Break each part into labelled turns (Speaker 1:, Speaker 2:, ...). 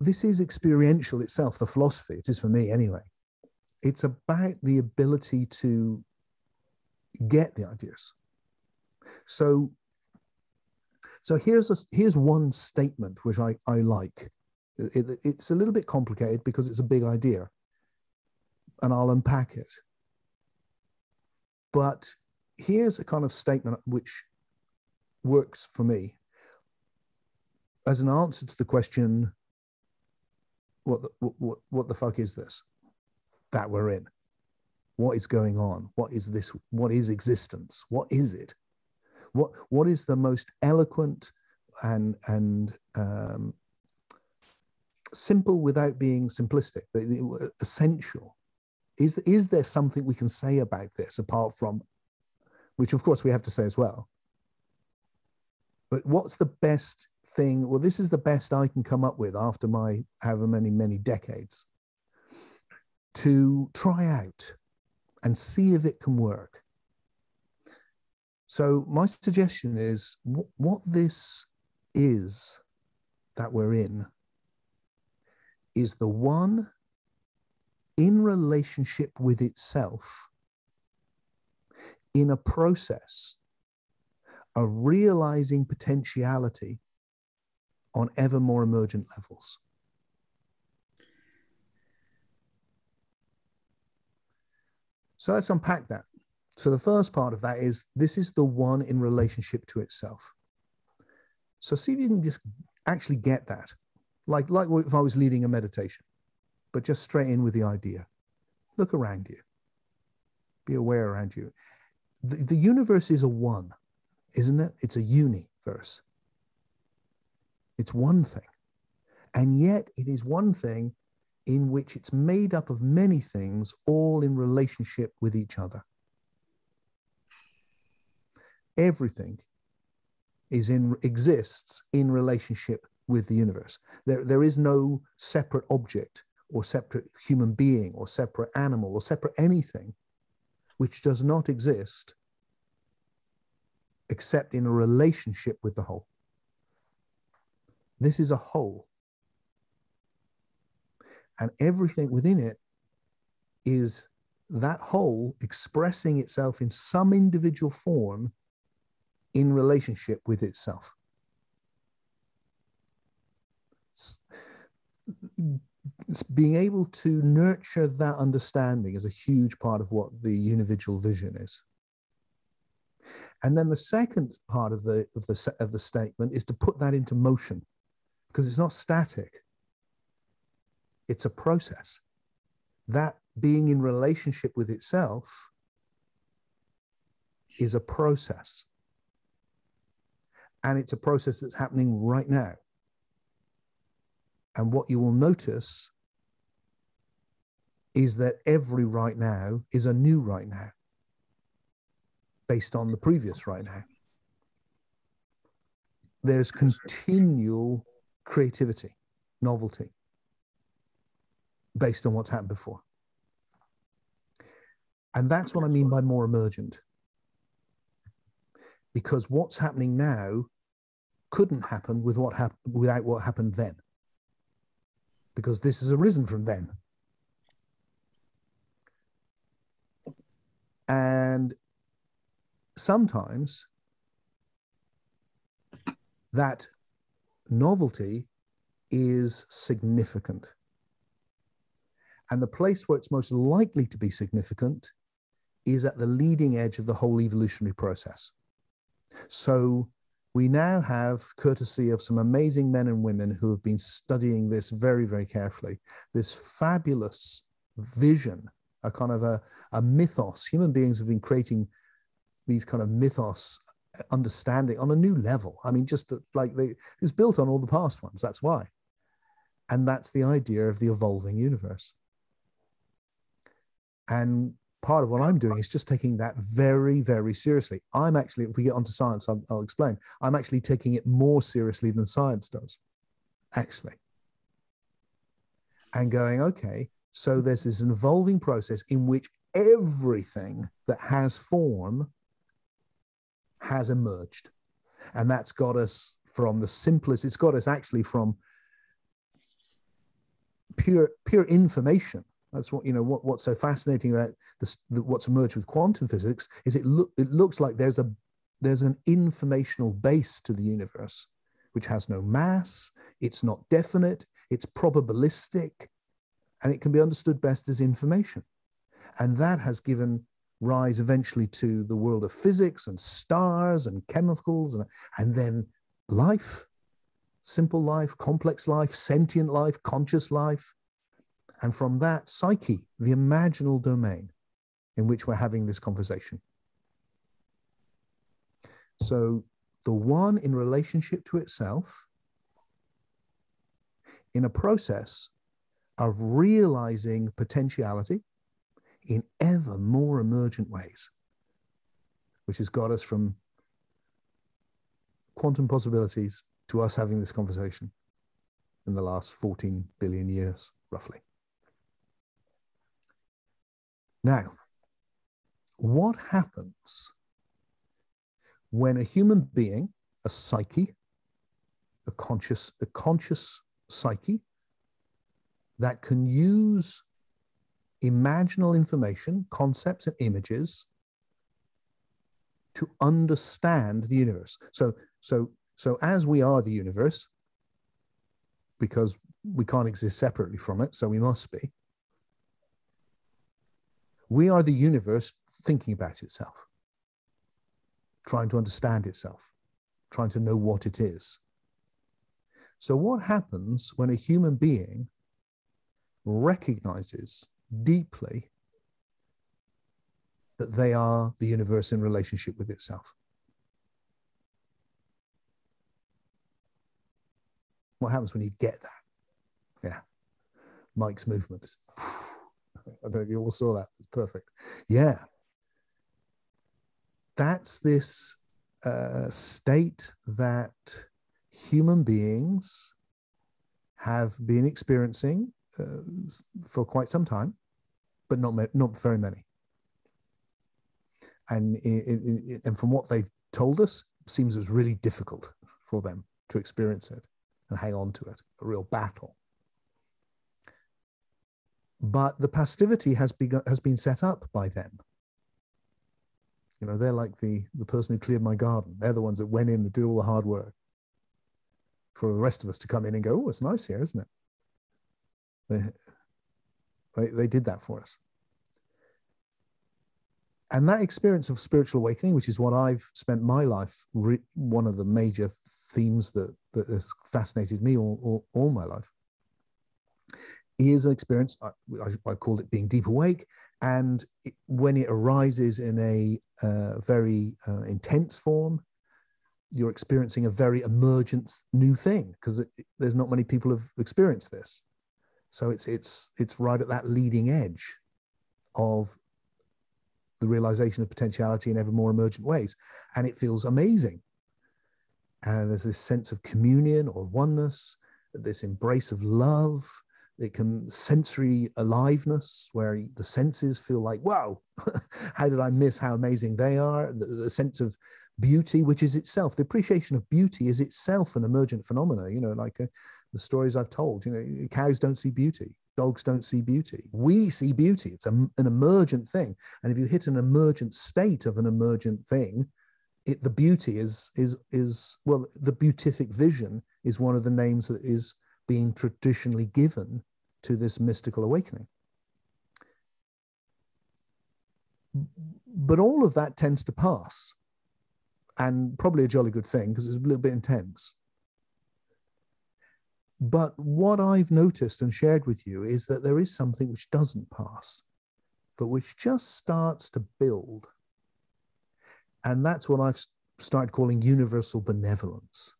Speaker 1: this is experiential itself, the philosophy. It is for me anyway. It's about the ability to get the ideas. So, so here's a, here's one statement which I, I like. It, it's a little bit complicated because it's a big idea, and I'll unpack it. But here's a kind of statement which works for me as an answer to the question what the, what, what the fuck is this that we're in? What is going on? What is this? What is existence? What is it? What what is the most eloquent and and um, simple without being simplistic essential? Is is there something we can say about this apart from which of course we have to say as well but what's the best thing? Well, this is the best I can come up with after my however many, many decades to try out and see if it can work. So, my suggestion is what this is that we're in is the one in relationship with itself in a process of realizing potentiality on ever more emergent levels. So let's unpack that. So the first part of that is this is the one in relationship to itself. So see if you can just actually get that. Like, like if I was leading a meditation, but just straight in with the idea. Look around you. Be aware around you. The, the universe is a one isn't it? It's a universe. It's one thing. And yet it is one thing in which it's made up of many things, all in relationship with each other. Everything is in exists in relationship with the universe. There, there is no separate object or separate human being or separate animal or separate anything which does not exist except in a relationship with the whole. This is a whole. And everything within it is that whole expressing itself in some individual form in relationship with itself. It's being able to nurture that understanding is a huge part of what the unvidual vision is. And then the second part of the, of the, of the statement is to put that into motion because it's not static, it's a process. That being in relationship with itself is a process. And it's a process that's happening right now. And what you will notice is that every right now is a new right now based on the previous right now. There's continual creativity, novelty, based on what's happened before. And that's what I mean by more emergent. Because what's happening now couldn't happen with what hap- without what happened then. Because this has arisen from then. And sometimes that novelty is significant. And the place where it's most likely to be significant is at the leading edge of the whole evolutionary process. So we now have, courtesy of some amazing men and women who have been studying this very, very carefully, this fabulous vision, a kind of a, a mythos. Human beings have been creating these kind of mythos understanding on a new level. I mean, just like they, it's built on all the past ones. That's why. And that's the idea of the evolving universe. And part of what I'm doing is just taking that very, very seriously. I'm actually, if we get onto science, I'll, I'll explain. I'm actually taking it more seriously than science does, actually. And going, okay, so there's this evolving process in which everything that has form has emerged. And that's got us from the simplest, it's got us actually from pure pure information. That's what you know. What, what's so fascinating about this, what's emerged with quantum physics is it look it looks like there's a there's an informational base to the universe, which has no mass. It's not definite. It's probabilistic, and it can be understood best as information. And that has given rise eventually to the world of physics and stars and chemicals and, and then life simple life, complex life, sentient life, conscious life. And from that, psyche, the imaginal domain in which we're having this conversation. So the one in relationship to itself, in a process of realizing potentiality in ever more emergent ways, which has got us from quantum possibilities to us having this conversation in the last 14 billion years, roughly. Now, what happens when a human being, a psyche, a conscious, a conscious psyche that can use imaginal information, concepts, and images to understand the universe. So, so so, as we are the universe, because we can't exist separately from it, so we must be, we are the universe thinking about itself, trying to understand itself, trying to know what it is. So, what happens when a human being recognizes deeply that they are the universe in relationship with itself? What happens when you get that? Yeah. Mike's movement. I don't know if you all saw that. It's perfect. Yeah. That's this uh, state that human beings have been experiencing uh, for quite some time, but not, not very many. And, and from what they've told us, seems it was really difficult for them to experience it and hang on to it, a real battle. But the passivity has, begun, has been set up by them. You know, they're like the, the person who cleared my garden. They're the ones that went in and did all the hard work for the rest of us to come in and go, oh, it's nice here, isn't it? They, they, did that for us. And that experience of spiritual awakening, which is what I've spent my life, re- one of the major themes that that has fascinated me all, all, all my life is an experience I, I, call it being deep awake and it, when it arises in a uh, very uh, intense form you're experiencing a very emergent new thing because there's not many people have experienced this so it's it's it's right at that leading edge of the realization of potentiality in ever more emergent ways and it feels amazing and there's this sense of communion or oneness, this embrace of love. It can sensory aliveness where the senses feel like, wow, how did I miss how amazing they are? The, the sense of beauty, which is itself, the appreciation of beauty is itself an emergent phenomena. You know, like uh, the stories I've told, you know, cows don't see beauty, dogs don't see beauty. We see beauty. It's a, an emergent thing. And if you hit an emergent state of an emergent thing, it, the beauty is is is well the beatific vision is one of the names that is being traditionally given to this mystical awakening but all of that tends to pass and probably a jolly good thing because it's a little bit intense but what i've noticed and shared with you is that there is something which doesn't pass but which just starts to build and that's what I've started calling universal benevolence.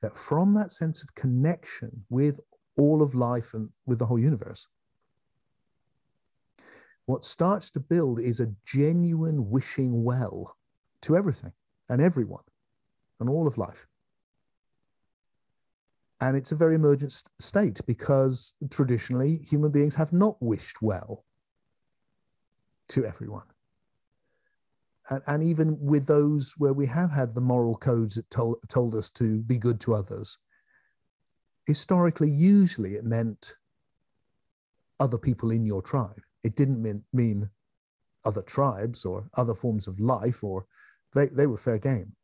Speaker 1: That from that sense of connection with all of life and with the whole universe, what starts to build is a genuine wishing well to everything and everyone and all of life. And it's a very emergent state because traditionally human beings have not wished well to everyone and, and even with those where we have had the moral codes that told, told us to be good to others, historically, usually it meant other people in your tribe. It didn't mean, mean other tribes or other forms of life, or they, they were fair game.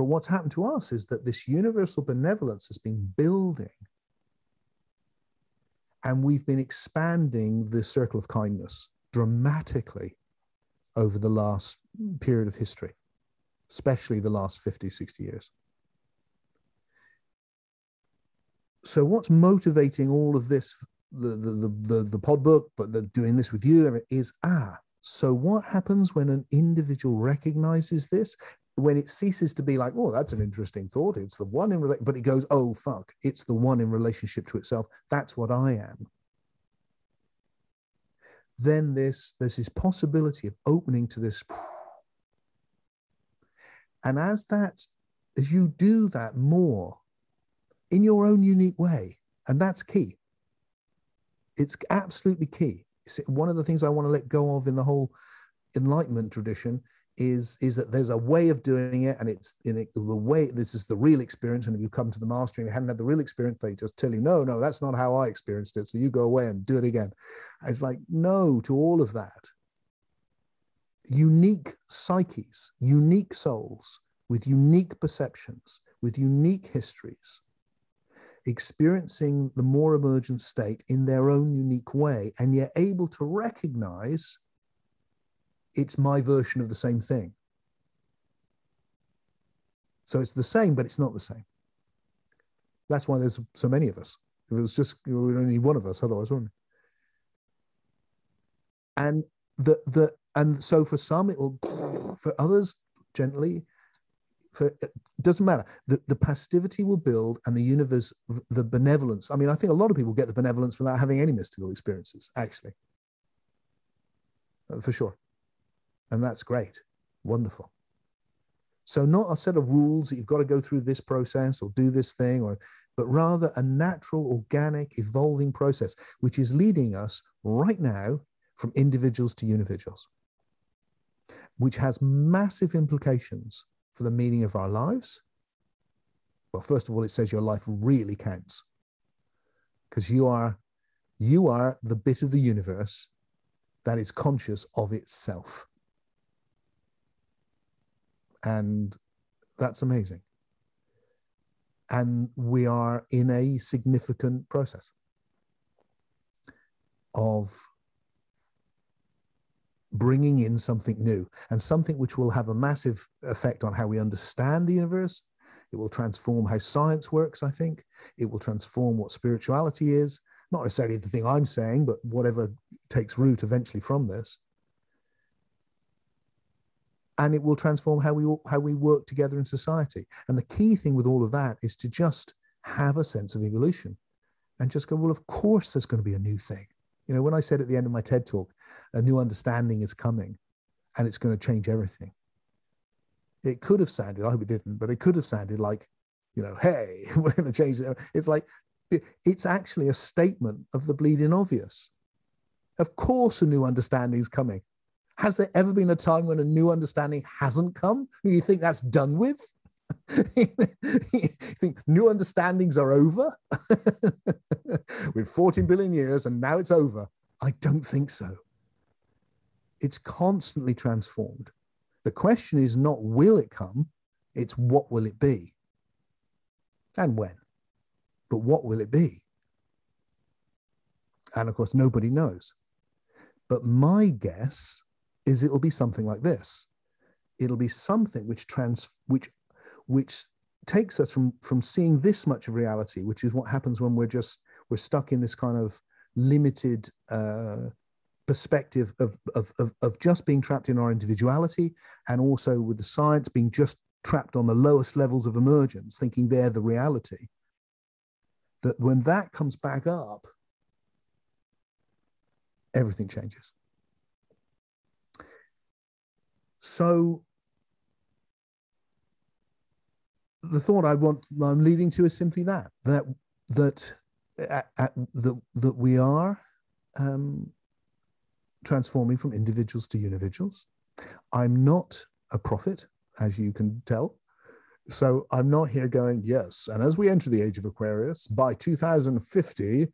Speaker 1: But what's happened to us is that this universal benevolence has been building. And we've been expanding the circle of kindness dramatically over the last period of history, especially the last 50, 60 years. So, what's motivating all of this, the, the, the, the, the pod book, but the, doing this with you is ah, so what happens when an individual recognizes this? When it ceases to be like, oh, that's an interesting thought. It's the one in, relation, but it goes, oh, fuck, it's the one in relationship to itself. That's what I am then this there's this possibility of opening to this and as that as you do that more in your own unique way and that's key it's absolutely key it's one of the things i want to let go of in the whole enlightenment tradition is is that there's a way of doing it and it's in it, the way this is the real experience and if you come to the master and you haven't had the real experience they just tell you no no that's not how i experienced it so you go away and do it again. It's like no to all of that. Unique psyches unique souls with unique perceptions with unique histories experiencing the more emergent state in their own unique way and yet able to recognize it's my version of the same thing. So it's the same, but it's not the same. That's why there's so many of us. If it was just only one of us, otherwise, wouldn't? And the the and so for some it'll for others gently for it doesn't matter the, the passivity will build and the universe the benevolence i mean i think a lot of people get the benevolence without having any mystical experiences actually uh, for sure and that's great, wonderful. So, not a set of rules that you've got to go through this process or do this thing, or, but rather a natural, organic, evolving process, which is leading us right now from individuals to unviduals, which has massive implications for the meaning of our lives. Well, first of all, it says your life really counts because you are you are the bit of the universe that is conscious of itself. And that's amazing. And we are in a significant process of bringing in something new and something which will have a massive effect on how we understand the universe. It will transform how science works, I think. It will transform what spirituality is, not necessarily the thing I'm saying, but whatever takes root eventually from this and it will transform how we how we work together in society. And the key thing with all of that is to just have a sense of evolution and just go, well, of course there's going to be a new thing. You know, when I said at the end of my TED talk, a new understanding is coming and it's going to change everything. It could have sounded, I hope it didn't, but it could have sounded like, you know, hey, we're going to change it. It's like, it's actually a statement of the bleeding obvious. Of course, a new understanding is coming. Has there ever been a time when a new understanding hasn't come? You think that's done with? you think new understandings are over? with 14 billion years and now it's over? I don't think so. It's constantly transformed. The question is not will it come, it's what will it be and when. But what will it be? And of course, nobody knows. But my guess is it'll be something like this. It'll be something which trans which which takes us from from seeing this much of reality, which is what happens when we're just we're stuck in this kind of limited uh, perspective of, of, of, of just being trapped in our individuality and also with the science being just trapped on the lowest levels of emergence, thinking they're the reality. That when that comes back up, everything changes. So the thought I want I'm leading to is simply that that that at, at, that that we are um, transforming from individuals to unviduals. I'm not a prophet, as you can tell. So I'm not here going, yes. And as we enter the age of Aquarius, by 2050,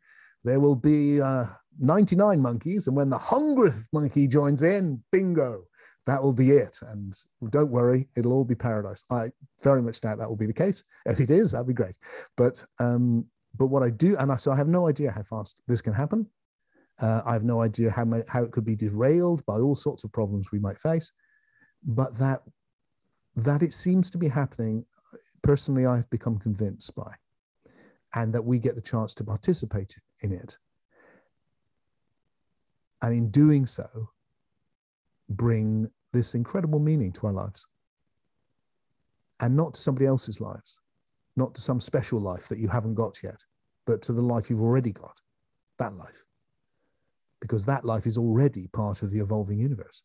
Speaker 1: there will be uh, 99 monkeys. And when the hundredth monkey joins in, bingo, that will be it. And don't worry, it'll all be paradise. I very much doubt that will be the case. If it is, that'd be great. But um, but what I do, and I, so I have no idea how fast this can happen. Uh, I have no idea how, how it could be derailed by all sorts of problems we might face. But that that it seems to be happening, personally, I have become convinced by, and that we get the chance to participate in it. And in doing so, bring this incredible meaning to our lives. And not to somebody else's lives, not to some special life that you haven't got yet, but to the life you've already got, that life. Because that life is already part of the evolving universe.